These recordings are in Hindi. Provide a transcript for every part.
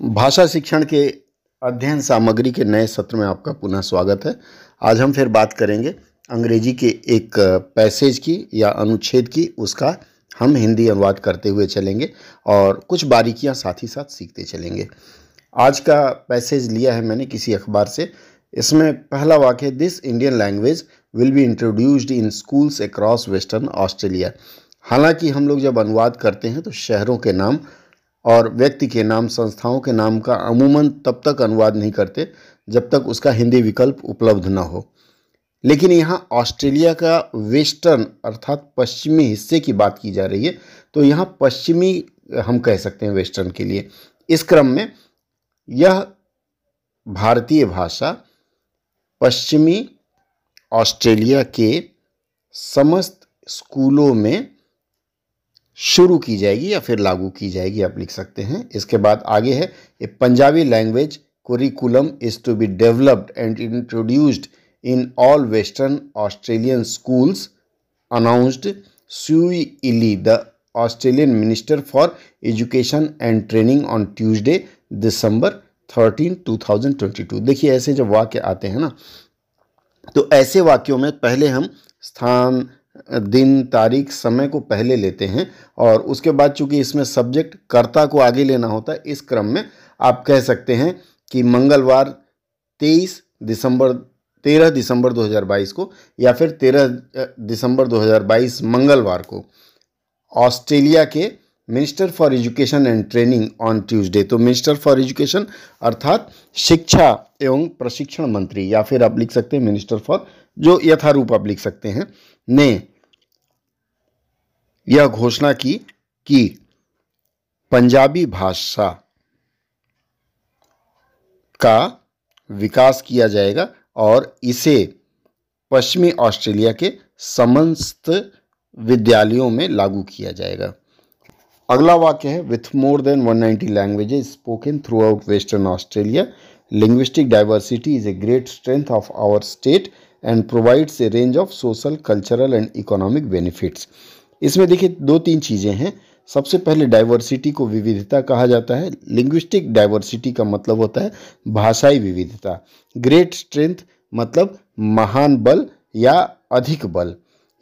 भाषा शिक्षण के अध्ययन सामग्री के नए सत्र में आपका पुनः स्वागत है। आज हम फिर बात करेंगे अंग्रेज़ी के एक पैसेज की या अनुच्छेद की, उसका हम हिंदी अनुवाद करते हुए चलेंगे और कुछ बारीकियाँ साथ ही साथ सीखते चलेंगे। आज का पैसेज लिया है मैंने किसी अखबार से। इसमें पहला वाक्य this Indian language will be introduced in schools across Western Australia हालाँकि हम लोग जब अनुवाद करते हैं तो शहरों के नाम और व्यक्ति के नाम, संस्थाओं के नाम का अमूमन तब तक अनुवाद नहीं करते जब तक उसका हिंदी विकल्प उपलब्ध न हो। लेकिन यहाँ ऑस्ट्रेलिया का वेस्टर्न अर्थात पश्चिमी हिस्से की बात की जा रही है तो यहाँ पश्चिमी हम कह सकते हैं वेस्टर्न के लिए। इस क्रम में यह भारतीय भाषा पश्चिमी ऑस्ट्रेलिया के समस्त स्कूलों में शुरू की जाएगी या फिर लागू की जाएगी, आप लिख सकते हैं। इसके बाद आगे है, a Punjabi language curriculum is to be developed and introduced in all Western Australian schools announced Sue Ellery the Australian minister for education and training on Tuesday December thirteen two thousand twenty two देखिए, ऐसे जब वाक्य आते हैं ना तो ऐसे वाक्यों में पहले हम स्थान दिन, तारीख, समय को पहले लेते हैं और उसके बाद चूँकि इसमें सब्जेक्ट कर्ता को आगे लेना होता है, इस क्रम में आप कह सकते हैं कि मंगलवार 23 दिसंबर 13 दिसंबर 2022 को या फिर 13 दिसंबर 2022 मंगलवार को। ऑस्ट्रेलिया के minister for education and training on Tuesday. तो मिनिस्टर फॉर एजुकेशन अर्थात शिक्षा एवं प्रशिक्षण मंत्री, या फिर आप लिख सकते हैं मिनिस्टर फॉर, जो यथारूप आप लिख सकते हैं, ने यह घोषणा की कि पंजाबी भाषा का विकास किया जाएगा और इसे पश्चिमी ऑस्ट्रेलिया के समस्त विद्यालयों में लागू किया जाएगा। अगला वाक्य है with more than 190 languages spoken throughout Western Australia linguistic diversity is a great strength of our state and provides a range of social cultural and economic benefits इसमें देखिए, दो तीन चीज़ें हैं। सबसे पहले डाइवर्सिटी को विविधता कहा जाता है। लिंग्विस्टिक डाइवर्सिटी का मतलब होता है भाषाई विविधता। ग्रेट स्ट्रेंथ मतलब महान बल या अधिक बल।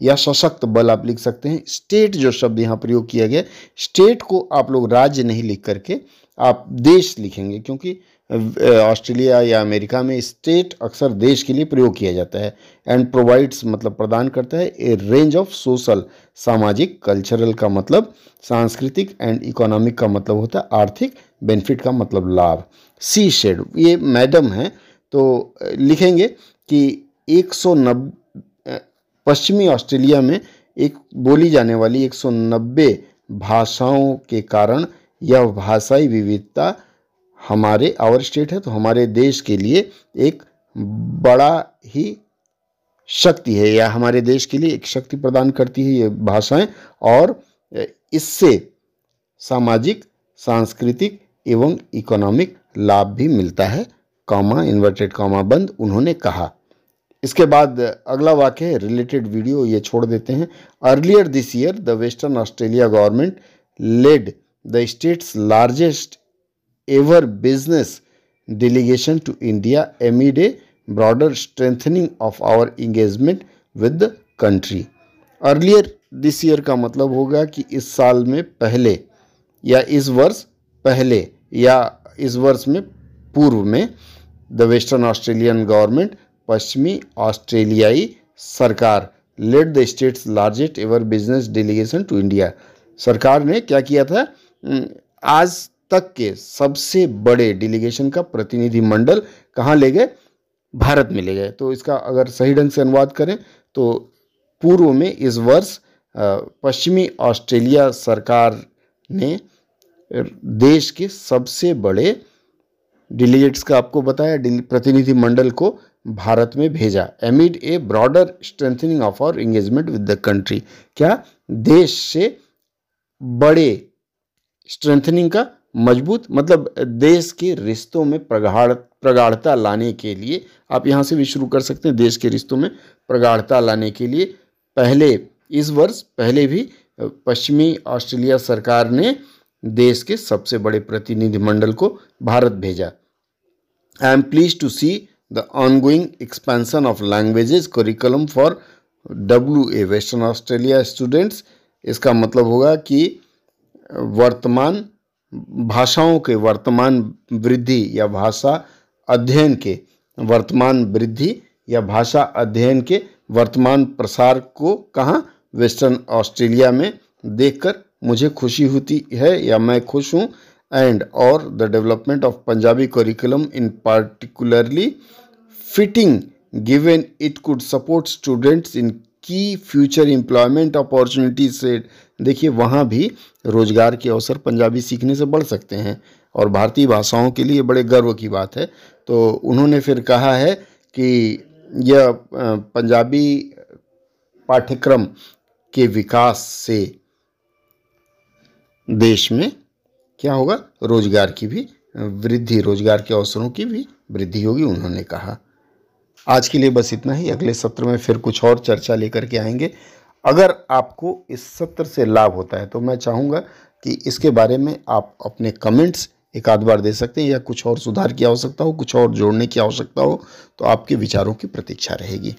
या सशक्त बल आप लिख सकते हैं। स्टेट जो शब्द यहाँ प्रयोग किया गया, स्टेट को आप लोग राज्य नहीं लिख करके आप देश लिखेंगे, क्योंकि ऑस्ट्रेलिया या अमेरिका में स्टेट अक्सर देश के लिए प्रयोग किया जाता है एंड प्रोवाइड्स मतलब प्रदान करता है ए रेंज ऑफ़ सोशल सामाजिक कल्चरल का मतलब सांस्कृतिक एंड इकोनॉमिक का मतलब होता है आर्थिक बेनिफिट का मतलब लाभ। सी शेड ये मैडम है तो लिखेंगे कि एक सौ नब्बे पश्चिमी ऑस्ट्रेलिया में एक बोली जाने वाली 190 भाषाओं के कारण यह भाषाई विविधता हमारे आवर स्टेट है तो हमारे देश के लिए एक बड़ा ही शक्ति है, या हमारे देश के लिए एक शक्ति प्रदान करती है ये भाषाएँ, और इससे सामाजिक, सांस्कृतिक एवं इकोनॉमिक लाभ भी मिलता है। कॉमा इन्वर्टेड कॉमा बंद, उन्होंने कहा। इसके बाद अगला वाक्य रिलेटेड वीडियो ये छोड़ देते हैं earlier this year the Western Australia government led the state's largest ever business delegation to India amid a broader strengthening of our engagement with the country. Earlier this year का मतलब होगा कि इस साल में पहले या इस वर्ष पहले या इस वर्ष में पूर्व में द वेस्टर्न ऑस्ट्रेलियन गवर्नमेंट पश्चिमी ऑस्ट्रेलियाई सरकार led the state's largest ever business delegation to India सरकार ने क्या किया था? आज तक के सबसे बड़े डेलीगेशन का प्रतिनिधिमंडल कहाँ ले गए? भारत में ले गए। तो इसका अगर सही ढंग से अनुवाद करें तो पूर्व में इस वर्ष पश्चिमी ऑस्ट्रेलिया सरकार ने देश के सबसे बड़े डेलीगेट्स का आपको बताया प्रतिनिधि मंडल को भारत में भेजा amid a broader strengthening of our engagement with the country क्या देश से बड़े स्ट्रेंथनिंग का मज़बूत मतलब देश के रिश्तों में प्रगाढ़, प्रगाढ़ता लाने के लिए, आप यहाँ से भी शुरू कर सकते हैं, देश के रिश्तों में प्रगाढ़ता लाने के लिए। पहले, इस वर्ष, पहले भी, पश्चिमी ऑस्ट्रेलिया सरकार ने देश के सबसे बड़े प्रतिनिधिमंडल को भारत भेजा। I am pleased to see the ongoing expansion of languages curriculum for W A Western Australia students इसका मतलब होगा कि, वर्तमान भाषाओं के वर्तमान वृद्धि या भाषा अध्ययन के, वर्तमान वृद्धि या भाषा अध्ययन के वर्तमान प्रसार को कहाँ वेस्टर्न ऑस्ट्रेलिया में देखकर मुझे खुशी होती है या मैं खुश हूँ? एंड और the development of Punjabi curriculum in particularly fitting given it could support students in key future employment opportunities से, देखिए वहाँ भी रोज़गार के अवसर पंजाबी सीखने से बढ़ सकते हैं। और भारतीय भाषाओं के लिए बड़े गर्व की बात है। तो उन्होंने फिर कहा है कि यह पंजाबी पाठ्यक्रम के विकास से देश में क्या होगा? रोज़गार की भी, वृद्धि, रोज़गार के अवसरों की भी वृद्धि होगी, उन्होंने कहा। आज के लिए बस इतना ही। अगले सत्र में फिर कुछ और चर्चा लेकर के आएँगे। अगर आपको इस सत्र से लाभ होता है तो मैं चाहूँगा कि इसके बारे में आप अपने कमेंट्स एक आध बार दे सकते हैं, या कुछ और सुधार की आवश्यकता हो, कुछ और जोड़ने की आवश्यकता हो तो आपके विचारों की प्रतीक्षा रहेगी।